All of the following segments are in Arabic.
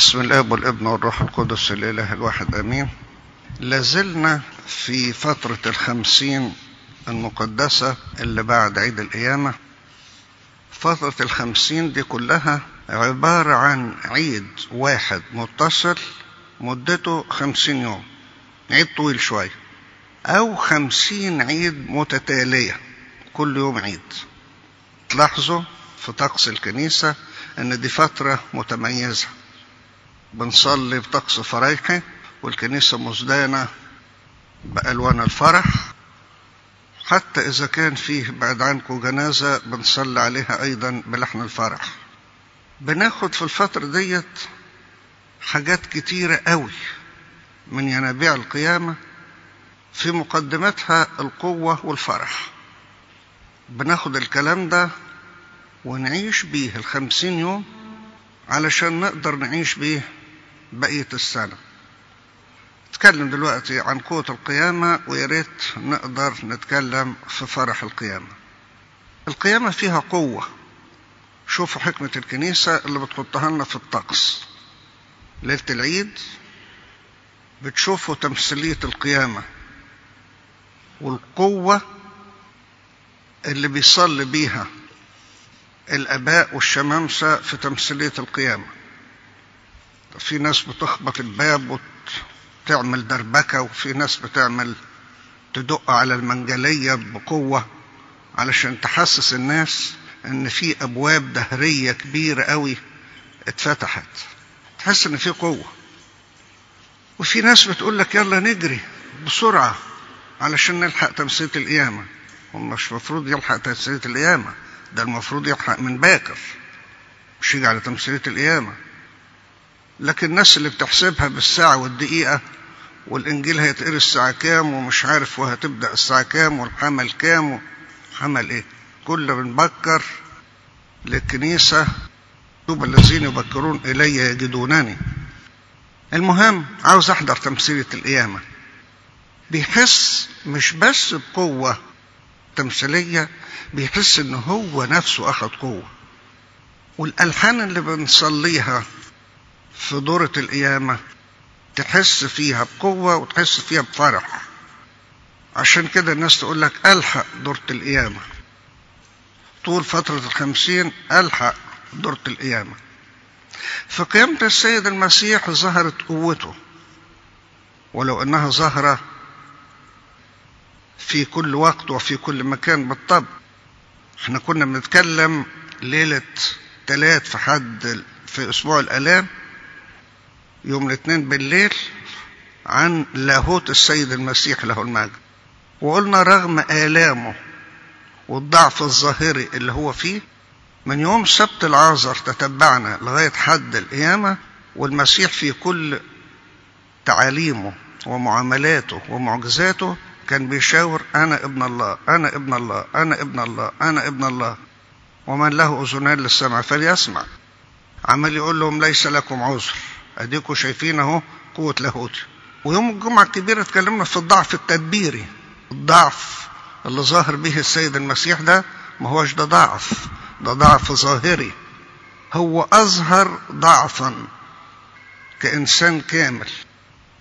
بسم الاب والابن والروح القدس الاله الواحد امين. لازلنا في فترة الخمسين المقدسة اللي بعد عيد القيامة. فترة الخمسين دي كلها عبارة عن عيد واحد متصل مدته خمسين يوم عيد طويل شوية أو خمسين عيد متتالية كل يوم عيد. تلاحظوا في طقس الكنيسة إن دي فترة متميزة. بنصلي بطقس فرايحي والكنيسة مزدانة بألوان الفرح. حتى إذا كان فيه بعد عنكم جنازة بنصلي عليها أيضا بلحن الفرح. بناخد في الفترة ديت حاجات كتيرة قوي من ينابيع القيامة في مقدمتها القوة والفرح. بناخد الكلام ده ونعيش بيه الخمسين يوم علشان نقدر نعيش بيه بقية السنة. نتكلم دلوقتي عن قوة القيامة ويا ريت نقدر نتكلم في فرح القيامة. القيامة فيها قوة. شوفوا حكمة الكنيسة اللي بتحطها لنا في الطقس. ليلة العيد بتشوفوا تمثيلية القيامة والقوة اللي بيصلي بيها الآباء والشمامسة في تمثيلية القيامة. في ناس بتخبط الباب وتعمل دربكة وفي ناس بتعمل تدق على المنجلية بقوة علشان تحسس الناس إن في أبواب دهرية كبيرة قوي اتفتحت. تحس إن في قوة. وفي ناس بتقول لك يلا نجري بسرعة علشان نلحق تمثيلية القيامة. ومش المفروض يلحق تمثيلية القيامة ده المفروض يلحق من باكر. مش يجي على تمثيلية القيامة. لكن الناس اللي بتحسبها بالساعة والدقيقة والإنجيل هيتقري الساعة كام ومش عارف وهتبدأ الساعة كام والحمل كام حمل إيه؟ كل بنبكر للكنيسة طوبى الذين يبكرون إلي يجدونني. المهم عاوز أحضر تمثيلية القيامة. بيحس مش بس بقوة تمثيلية بيحس إن هو نفسه أخذ قوة. والألحان اللي بنصليها في دورة القيامة تحس فيها بقوة وتحس فيها بفرح. عشان كده الناس تقول لك ألحق دورة القيامة. طول فترة الخمسين ألحق دورة القيامة. في قيامة السيد المسيح ظهرت قوته. ولو أنها ظاهرة في كل وقت وفي كل مكان بالطبع. إحنا كنا بنتكلم ليلة تلات في حد في أسبوع الآلام. يوم الاثنين بالليل عن لاهوت السيد المسيح له المجد. وقلنا رغم آلامه والضعف الظاهري اللي هو فيه من يوم سبت العازر تتبعنا لغاية حد القيامة والمسيح في كل تعاليمه ومعاملاته ومعجزاته كان بيشاور أنا ابن الله أنا ابن الله أنا ابن الله أنا ابن الله. ومن له أذنان للسمع فليسمع. عمال يقول لهم ليس لكم عذر. اديكم شايفين أهو قوة لاهوتي ويوم الجمعة الكبيرة اتكلمنا في الضعف التدبيري. الضعف اللي ظاهر به السيد المسيح ده ما هوش ده ضعف ده ضعف ظاهري. هو أظهر ضعفا كإنسان كامل.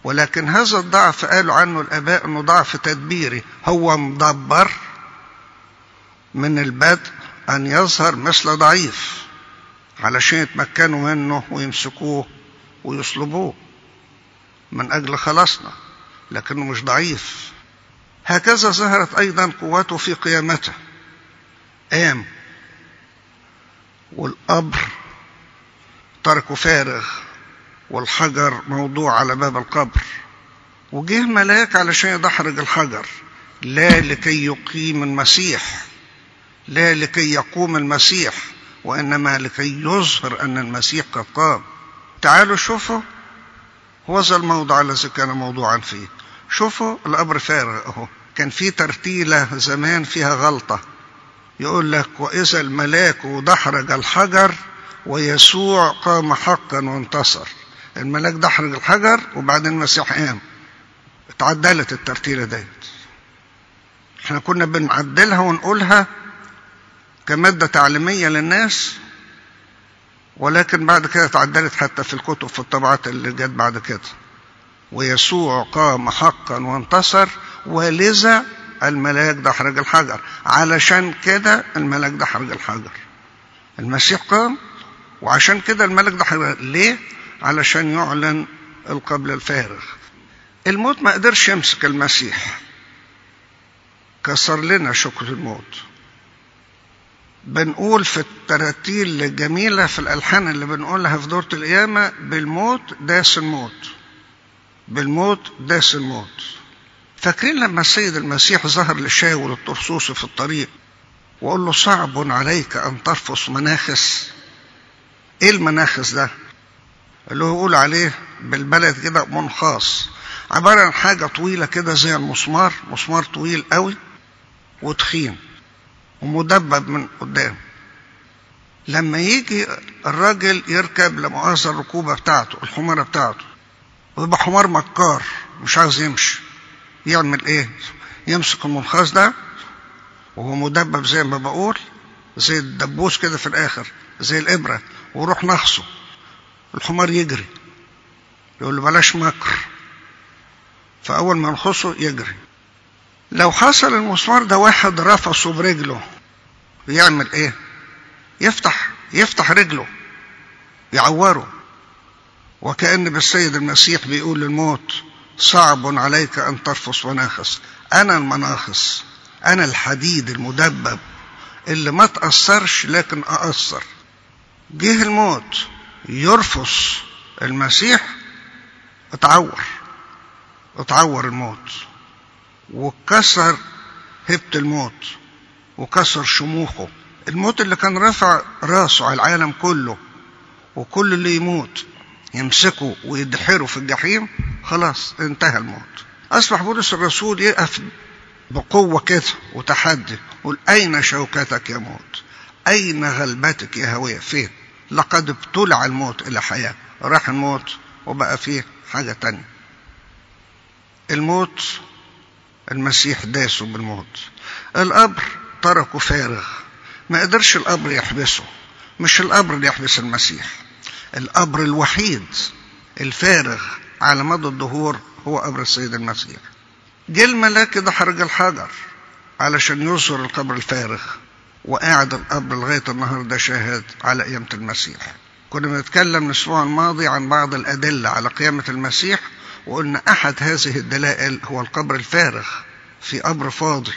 ولكن هذا الضعف قالوا عنه الآباء إنه ضعف تدبيري. هو مدبر من البدء أن يظهر مثل ضعيف علشان يتمكنوا منه ويمسكوه. ويصلبوه. من أجل خلاصنا لكنه مش ضعيف. هكذا ظهرت أيضا قوته في قيامته. قام والقبر تركه فارغ والحجر موضوع على باب القبر. وجه ملاك علشان يدحرج الحجر. لا لكي يقيم المسيح. لا لكي يقوم المسيح وإنما لكي يظهر أن المسيح قد قام. تعالوا شوفوا هذا الموضع الذي كان موضوعا فيه. شوفوا القبر فارغ أهو. كان في ترتيلة زمان فيها غلطة. يقول لك وإذا الملاك دحرج الحجر ويسوع قام حقا وانتصر. الملاك دحرج الحجر وبعدين المسيح قام اتعدلت الترتيلة ديت إحنا كنا بنعدلها ونقولها كمادة تعليمية للناس ولكن بعد كده اتعدلت حتى في الكتب في الطبعات اللي جت بعد كده. ويسوع قام حقا وانتصر ولذا الملاك دحرج الحجر. علشان كده الملاك دحرج الحجر. المسيح قام وعشان كده الملك دحرج ليه؟ علشان يعلن القبل الفارغ. الموت ما قدرش يمسك المسيح. كسر لنا شكر الموت. بنقول في التراتيل الجميلة في الألحان اللي بنقولها في دورة القيامة بالموت داس الموت. بالموت داس الموت. فاكرين لما السيد المسيح ظهر لشاول الطرسوسي في الطريق وقال له صعب عليك أن ترفص مناخس؟ إيه المناخس ده؟ اللي هو يقول عليه بالبلد كده منخاص. عبارة عن حاجة طويلة كده زي المسمار مسمار طويل قوي وتخين. ومدبب من قدام. لما يجي الراجل يركب لمؤاخذة الركوبة بتاعته الحمارة بتاعته ويبقى حمار مكار مش عاوز يمشي. يعمل إيه؟ يمسك المنخاص ده وهو مدبب زي ما بقول زي الدبوس كده في الآخر زي الإبرة ويروح نخصه الحمار يجري. يقول له بلاش مكر. فأول ما ينخصه يجري. لو حصل المسمار ده واحد رفصه برجله يعمل إيه؟ يفتح يفتح رجله يعوره. وكأن بالسيد المسيح بيقول للموت صعب عليك أن ترفص مناخس. أنا المناخس أنا الحديد المدبب اللي ما تأثرش لكن أأثر. جه الموت يرفص المسيح اتعور اتعور الموت. وكسر هبة الموت وكسر شموخه. الموت اللي كان رفع راسه على العالم كله وكل اللي يموت يمسكه ويدحره في الجحيم خلاص انتهى الموت. أصبح بولس الرسول يقف بقوة كده وتحدي يقول أين شوكتك يا موت؟ أين غلبتك يا هوية؟ فين؟ لقد ابتلع الموت إلى حياة. راح الموت وبقى فيه حاجة تانية. الموت المسيح داسه بالموت. القبر تركه فارغ. ما قدرش القبر يحبسه. مش القبر اللي يحبس المسيح. القبر الوحيد الفارغ على مدى الدهور هو قبر السيد المسيح. جه الملاك ده حرج الحجر علشان يظهر القبر الفارغ وقاعد القبر لغاية النهاردة شاهد على قيامة المسيح. كنا بنتكلم الأسبوع الماضي عن بعض الأدلة على قيامة المسيح وقلنا أحد هذه الدلائل هو القبر الفارغ في قبر فاضي.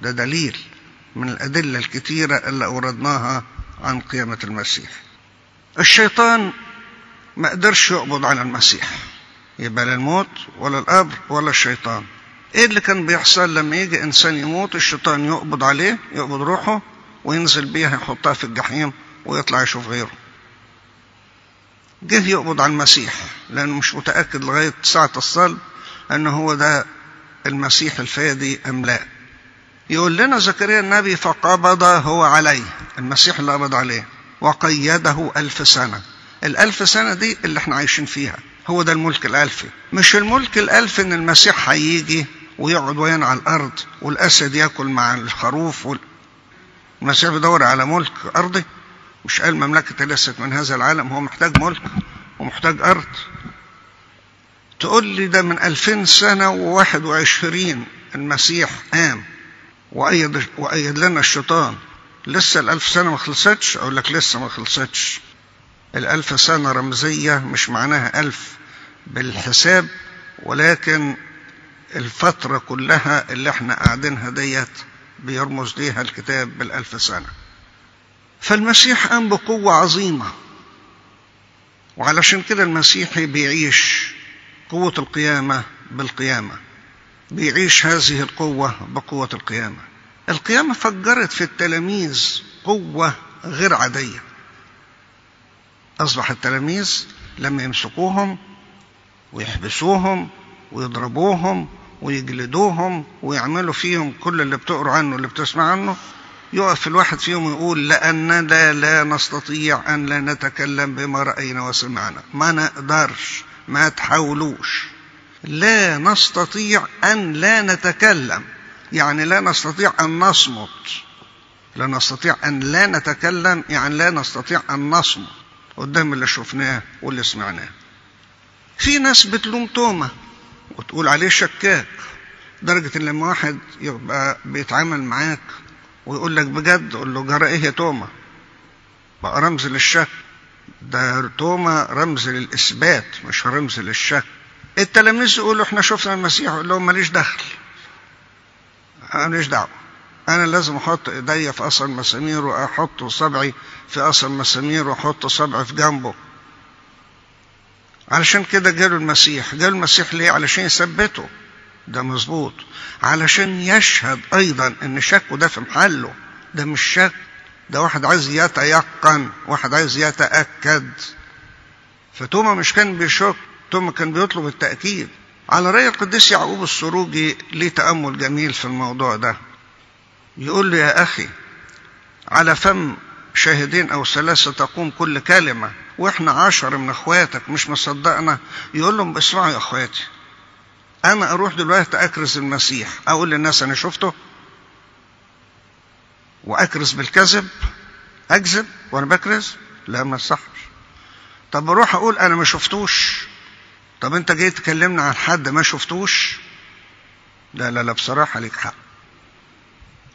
ده دليل من الأدلة الكتيرة اللي أوردناها عن قيامة المسيح. الشيطان ما قدرش يقبض على المسيح. يبقى لا الموت ولا القبر ولا الشيطان. إيه اللي كان بيحصل لما يجي إنسان يموت؟ الشيطان يقبض عليه يقبض روحه وينزل بيها يحطها في الجحيم ويطلع يشوف غيره. جه يقبض على المسيح لأنه مش متأكد لغاية ساعة الصلب إن هو ده المسيح الفادي أم لا. يقول لنا زكريا النبي فقبض هو عليه المسيح اللي قبض عليه وقيده ألف سنة. الألف سنة دي اللي إحنا عايشين فيها هو ده الملك الألفي. مش الملك الألفي إن المسيح هيجي ويقعد وين على الأرض والأسد ياكل مع الخروف وال... المسيح بيدور على ملك أرضي؟ مش قال مملكة ليست من هذا العالم هو محتاج ملك ومحتاج أرض. تقول لي ده من ألفين سنة وواحد وعشرين المسيح قام وأيد, وأيد لنا الشيطان. لسه الألف سنة ما خلصتش؟ أقول لك لسه ما خلصتش. الألف سنة رمزية مش معناها ألف بالحساب ولكن الفترة كلها اللي إحنا قاعدينها ديت بيرمز ليها الكتاب بالألف سنة. فالمسيح قام بقوة عظيمة. وعلشان كده المسيحي بيعيش قوة القيامة بالقيامة. بيعيش هذه القوة بقوة القيامة. القيامة فجرت في التلاميذ قوة غير عادية. أصبح التلاميذ لما يمسكوهم ويحبسوهم ويضربوهم ويجلدوهم ويعملوا فيهم كل اللي بتقروا عنه اللي بتسمع عنه يقف الواحد فيهم يقول لأننا لا نستطيع أن لا نتكلم بما رأينا وسمعنا. ما نقدرش ما تحاولوش. لا نستطيع أن لا نتكلم. يعني لا نستطيع أن نصمت. لا نستطيع أن لا نتكلم يعني لا نستطيع أن نصمت. قدام اللي شفناه واللي سمعناه. في ناس بتلوم توما وتقول عليه شكاك. درجة لما واحد يبقى بيتعامل معاك ويقول لك بجد قول له جرى إيه يا توما؟ بقى رمز للشك. ده توما رمز للإثبات مش رمز للشك. التلاميذ يقولوا إحنا شفنا المسيح يقول لهم ماليش دخل. أنا ماليش دعوة. أنا لازم أحط ايديا في اثر مسامير واحط صبعي في اثر مسامير واحط صبعي في جنبه. علشان كده جاله المسيح. جاله المسيح ليه؟ علشان يثبته. ده مظبوط. علشان يشهد أيضا إن شكه ده في محله ده مش شك ده واحد عايز يتيقن واحد عايز يتأكد. فتوما مش كان بيشك توما كان بيطلب التأكيد. على رأي القديس يعقوب السروجي ليه تأمل جميل في الموضوع ده. يقول له يا أخي على فم شاهدين أو ثلاثة تقوم كل كلمة وإحنا عشر من أخواتك مش مصدقنا. يقول لهم اسمعوا يا أخواتي أنا أروح دلوقتي أكرز المسيح. أقول للناس أنا شفته. وأكرز بالكذب. أكذب وأنا بكرز؟ لا ما صحش طب أروح أقول أنا ما شفتوش. طب أنت جاي تكلمنا عن حد ما شفتوش؟ لا لا لا بصراحة ليك حق.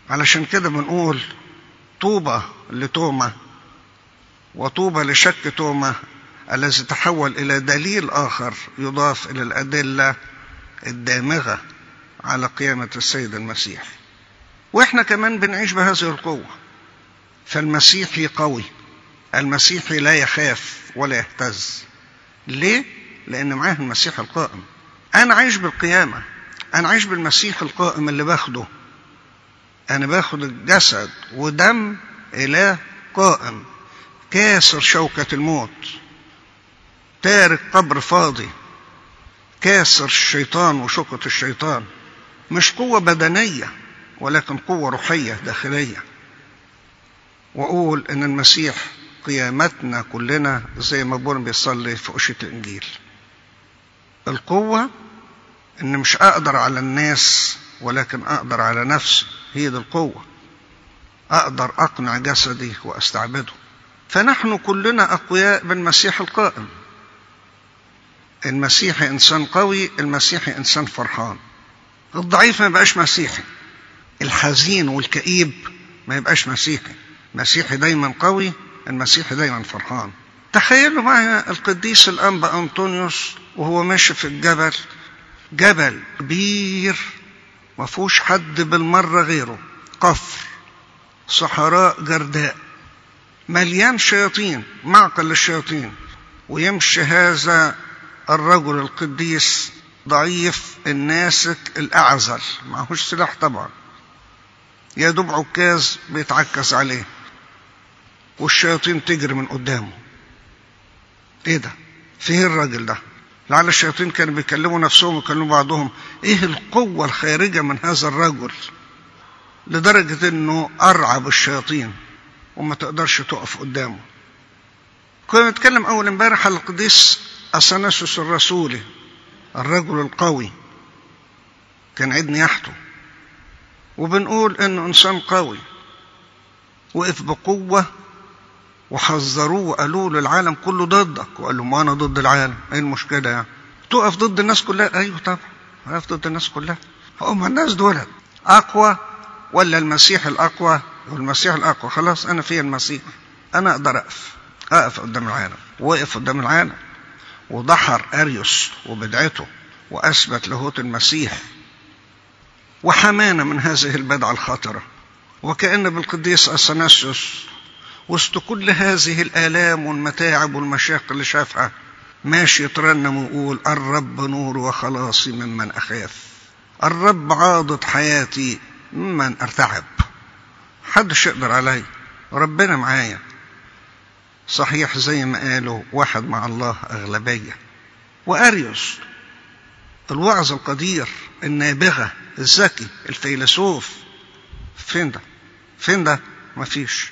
علشان كده بنقول طوبى لتوما وطوبى لشك توما الذي تحول إلى دليل آخر يضاف إلى الأدلة الدامغة على قيامة السيد المسيح. وإحنا كمان بنعيش بهذه القوة. فالمسيحي قوي. المسيحي لا يخاف ولا يهتز. ليه؟ لأن معاه المسيح القائم. أنا عايش بالقيامة. أنا عايش بالمسيح القائم اللي باخده. أنا باخد الجسد ودم إله قائم. كاسر شوكة الموت. تارك قبر فاضي. كاسر الشيطان وشوكة الشيطان. مش قوة بدنية ولكن قوة روحية داخلية. وأقول إن المسيح قيامتنا كلنا زي ما بون بيصلي في أشية الإنجيل. القوة إن مش أقدر على الناس ولكن أقدر على نفسي. هي دي القوة. أقدر أقنع جسدي وأستعبده. فنحن كلنا أقوياء بالمسيح القائم. المسيحي إنسان قوي المسيحي إنسان فرحان. الضعيف ما يبقاش مسيحي. الحزين والكئيب ما يبقاش مسيحي. مسيحي دايما قوي المسيحي دايما فرحان. تخيلوا معايا القديس الأنبا أنطونيوس وهو ماشي في الجبل. جبل كبير ما فيهوش حد بالمرة غيره. قفر صحراء جرداء. مليان شياطين معقل للشياطين ويمشي هذا الرجل القديس ضعيف الناسك الأعزل معهوش سلاح طبعا. يا دوب عكاز بيتعكز عليه والشياطين تجري من قدامه. إيه ده؟ فيه الراجل ده؟ لعل الشياطين كانوا بيكلموا نفسهم ويكلموا بعضهم. إيه القوة الخارجة من هذا الرجل لدرجة إنه أرعب الشياطين وما تقدرش تقف قدامه؟ كنا نتكلم أول إمبارح على القديس اثناسيوس الرسولي الرجل القوي. كان عيد نياحته وبنقول إنه إنسان قوي. وقف بقوة وحذروه وقالوا له العالم كله ضدك. وقال لهم أنا ضد العالم. إيه المشكلة يعني؟ تقف ضد الناس كلها. أيوه طبعا. اقف ضد الناس كلها. هم الناس دول أقوى ولا المسيح الأقوى؟ والمسيح الأقوى. خلاص أنا في المسيح. أنا أقدر أقف. أقف قدام العالم. وقف قدام العالم. ودحر أريوس وبدعته وأثبت لاهوت المسيح وحمانا من هذه البدعة الخطرة. وكأن بالقديس أثناسيوس وسط كل هذه الآلام والمتاعب والمشاق اللي شافها ماشي يترنم ويقول الرب نور وخلاصي ممن أخاف. الرب عاضد حياتي ممن أرتعب. حدش يقدر علي. ربنا معايا. صحيح زي ما قالوا واحد مع الله أغلبية. وأريوس الوعظ القدير النابغة الذكي الفيلسوف. فين ده؟ فين ده؟ مفيش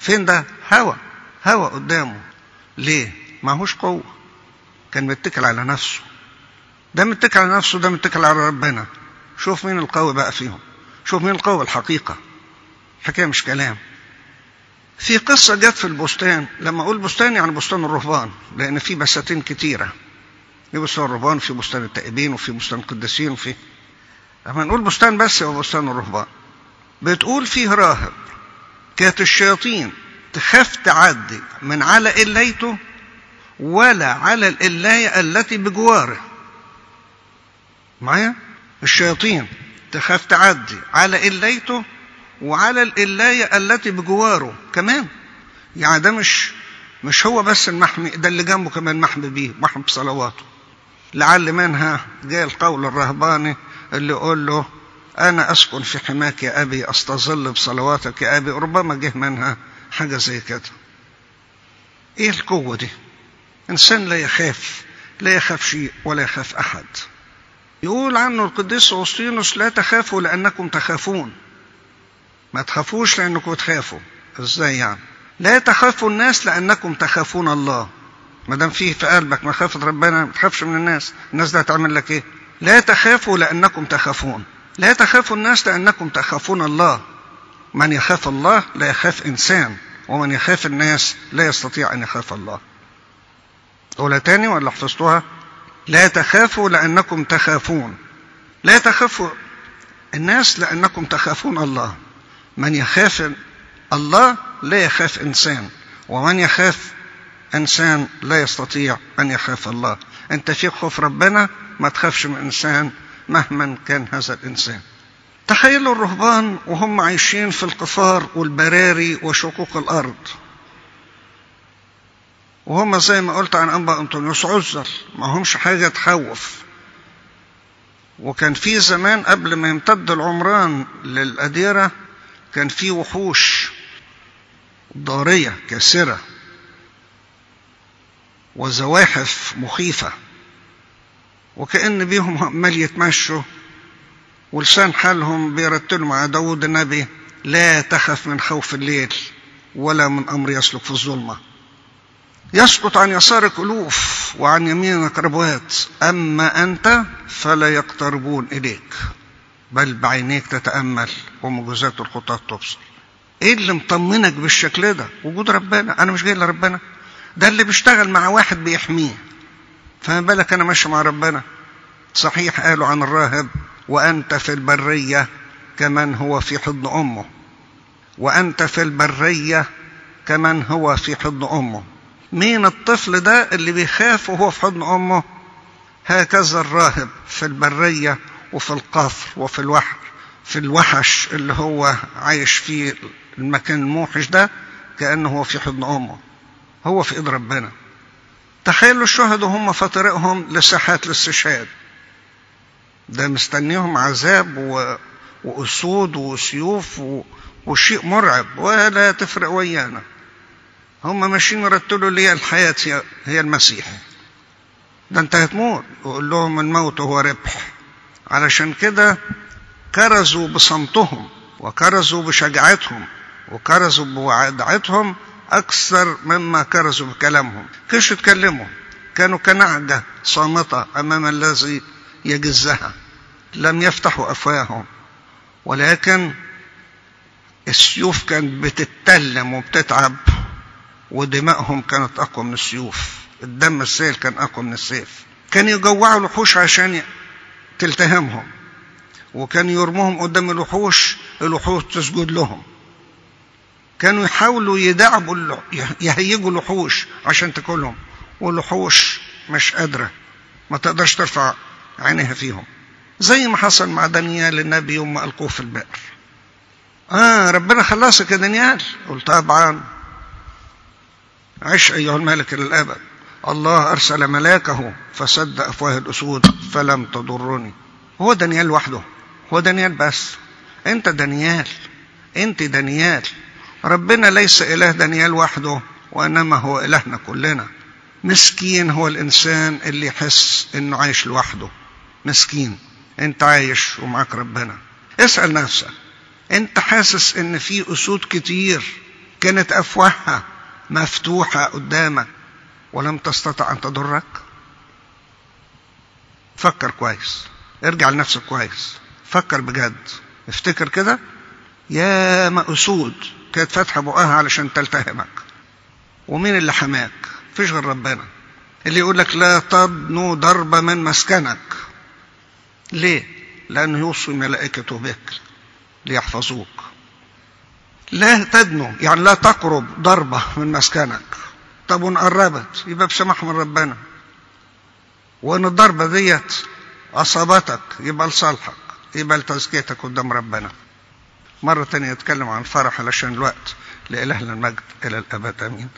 فين ده؟ هوى هوى قدامه. ليه؟ معهوش قوة. كان متكل على نفسه. ده متكل على نفسه ده متكل على ربنا. شوف مين القوي بقى فيهم. شوف مين القوي الحقيقة. الحكاية مش كلام. في قصة جت في البستان. لما أقول بستان يعني بستان الرهبان لأن في بساتين كتيرة. في بستان الرهبان في بستان التائبين وفي بستان القديسين وفي لما نقول بستان بس هو بستان الرهبان. بتقول فيه راهب. كانت الشياطين تخاف تعدي من على قليته ولا على القلاية التي بجواره. معايا؟ الشياطين تخاف تعدي على قليته وعلى القلاية التي بجواره كمان. يعني ده مش مش هو بس المحمي ده اللي جنبه كمان محمي بيه محمي بصلواته لعل منها جاء القول الرهباني اللي يقول له أنا أسكن في حماك يا أبي أستظل بصلواتك يا أبي ربما جه منها حاجة زي كده. إيه القوة دي؟ إنسان لا يخاف لا يخاف شيء ولا يخاف أحد. يقول عنه القديس أوسطينوس لا تخافوا لأنكم تخافون. ما تخافوش لأنكم تخافوا. إزاي يعني؟ لا تخافوا الناس لأنكم تخافون الله. ما دام فيه في قلبك مخافة ربنا ما تخافش من الناس. الناس ده هتعمل لك إيه؟ لا تخافوا لأنكم تخافون. لا تخافوا الناس لأنكم تخافون الله. من يخاف الله لا يخاف إنسان ومن يخاف الناس لا يستطيع أن يخاف الله. أولى تاني ولا حفظتوها؟ لا تخافوا لأنكم تخافون. لا تخافوا الناس لأنكم تخافون الله. من يخاف الله لا يخاف إنسان ومن يخاف إنسان لا يستطيع أن يخاف الله. أنت في خوف ربنا ما تخافش من إنسان مهما كان هذا الإنسان. تخيلوا الرهبان وهم عايشين في القفار والبراري وشقوق الأرض. وهم زي ما قلت عن أنبا أنطونيوس عزل ما همش حاجة تخوف. وكان في زمان قبل ما يمتد العمران للأديرة كان في وحوش ضارية كاسرة وزواحف مخيفة وكأن بيهم عمال يتمشوا ولسان حالهم بيرتلوا مع داود النبي لا تخف من خوف الليل ولا من أمر يسلك في الظلمة. يسقط عن يسارك ألوف وعن يمينك ربوات أما أنت فلا يقتربون إليك. بل بعينيك تتأمل ومجوزات الخطاة تبصر. إيه اللي مطمنك بالشكل ده؟ وجود ربنا. أنا مش جاي لربنا. ده اللي بيشتغل مع واحد بيحميه. فما بالك أنا ماشي مع ربنا؟ صحيح قالوا عن الراهب وأنت في البرية كمن هو في حضن أمه. وأنت في البرية كمن هو في حضن أمه. مين الطفل ده اللي بيخاف وهو في حضن أمه؟ هكذا الراهب في البرية وفي القفر وفي الوحر في الوحش اللي هو عايش فيه المكان الموحش ده كأنه هو في حضن أمه. هو في إيد ربنا. تخيلوا الشهداء هم في طريقهم لساحات الاستشهاد. ده مستنيهم عذاب و... وأسود وسيوف و... وشيء مرعب. ولا تفرق ويانا. هم ماشيين يرتلوا لي الحياة هي المسيح. ده أنت هتموت. يقول لهم الموت هو ربح. علشان كده كرزوا بصمتهم وكرزوا بشجاعتهم وكرزوا بوعدعتهم أكثر مما كرزوا بكلامهم. كيش يتكلموا كانوا كنعجة صامتة أمام الذي يجزها. لم يفتحوا أفواههم. ولكن السيوف كانت بتتلم وبتتعب ودمائهم كانت أقوى من السيوف. الدم السيل كان أقوى من السيف. كان يجوعوا الوحوش عشان تلتهمهم وكان يرموهم قدام الوحوش الوحوش تسجد لهم. كانوا يحاولوا يدعبوا يهيجوا الوحوش عشان تاكلهم والوحوش مش قادرة ما تقدرش ترفع عينيها فيهم. زي ما حصل مع دانيال النبي يوم ما ألقوه في البئر. آه ربنا خلصك يا دانيال. قلت طبعا. عش أيها الملك للأبد. الله أرسل ملاكه فسد أفواه الأسود فلم تضرني. هو دانيال لوحده هو دانيال بس. أنت دانيال. أنت دانيال. ربنا ليس إله دانيال وحده وإنما هو إلهنا كلنا. مسكين هو الإنسان اللي يحس إنه عايش لوحده. مسكين. أنت عايش ومعاك ربنا. اسأل نفسك أنت حاسس إن في أسود كتير كانت افواهها مفتوحة قدامك؟ ولم تستطع أن تضرك؟ فكر كويس. ارجع لنفسك كويس. فكر بجد. افتكر كده. يا أسود. كانت فاتحة بقها علشان تلتهمك. ومين اللي حماك؟ فيش غير ربنا. اللي يقول لك لا تدنو ضرب من مسكنك. ليه؟ لأنه يوصي ملائكته بك. ليحفظوك. لا تدنو يعني لا تقرب ضربة من مسكنك. طب وان قربت يبقى بسماح من ربنا. وأن الضربة ديت أصابتك يبقى لصالحك يبقى لتزكيتك قدام ربنا. مرة تانية يتكلم عن الفرح علشان الوقت. لإلهنا المجد إلى الأبد أمين.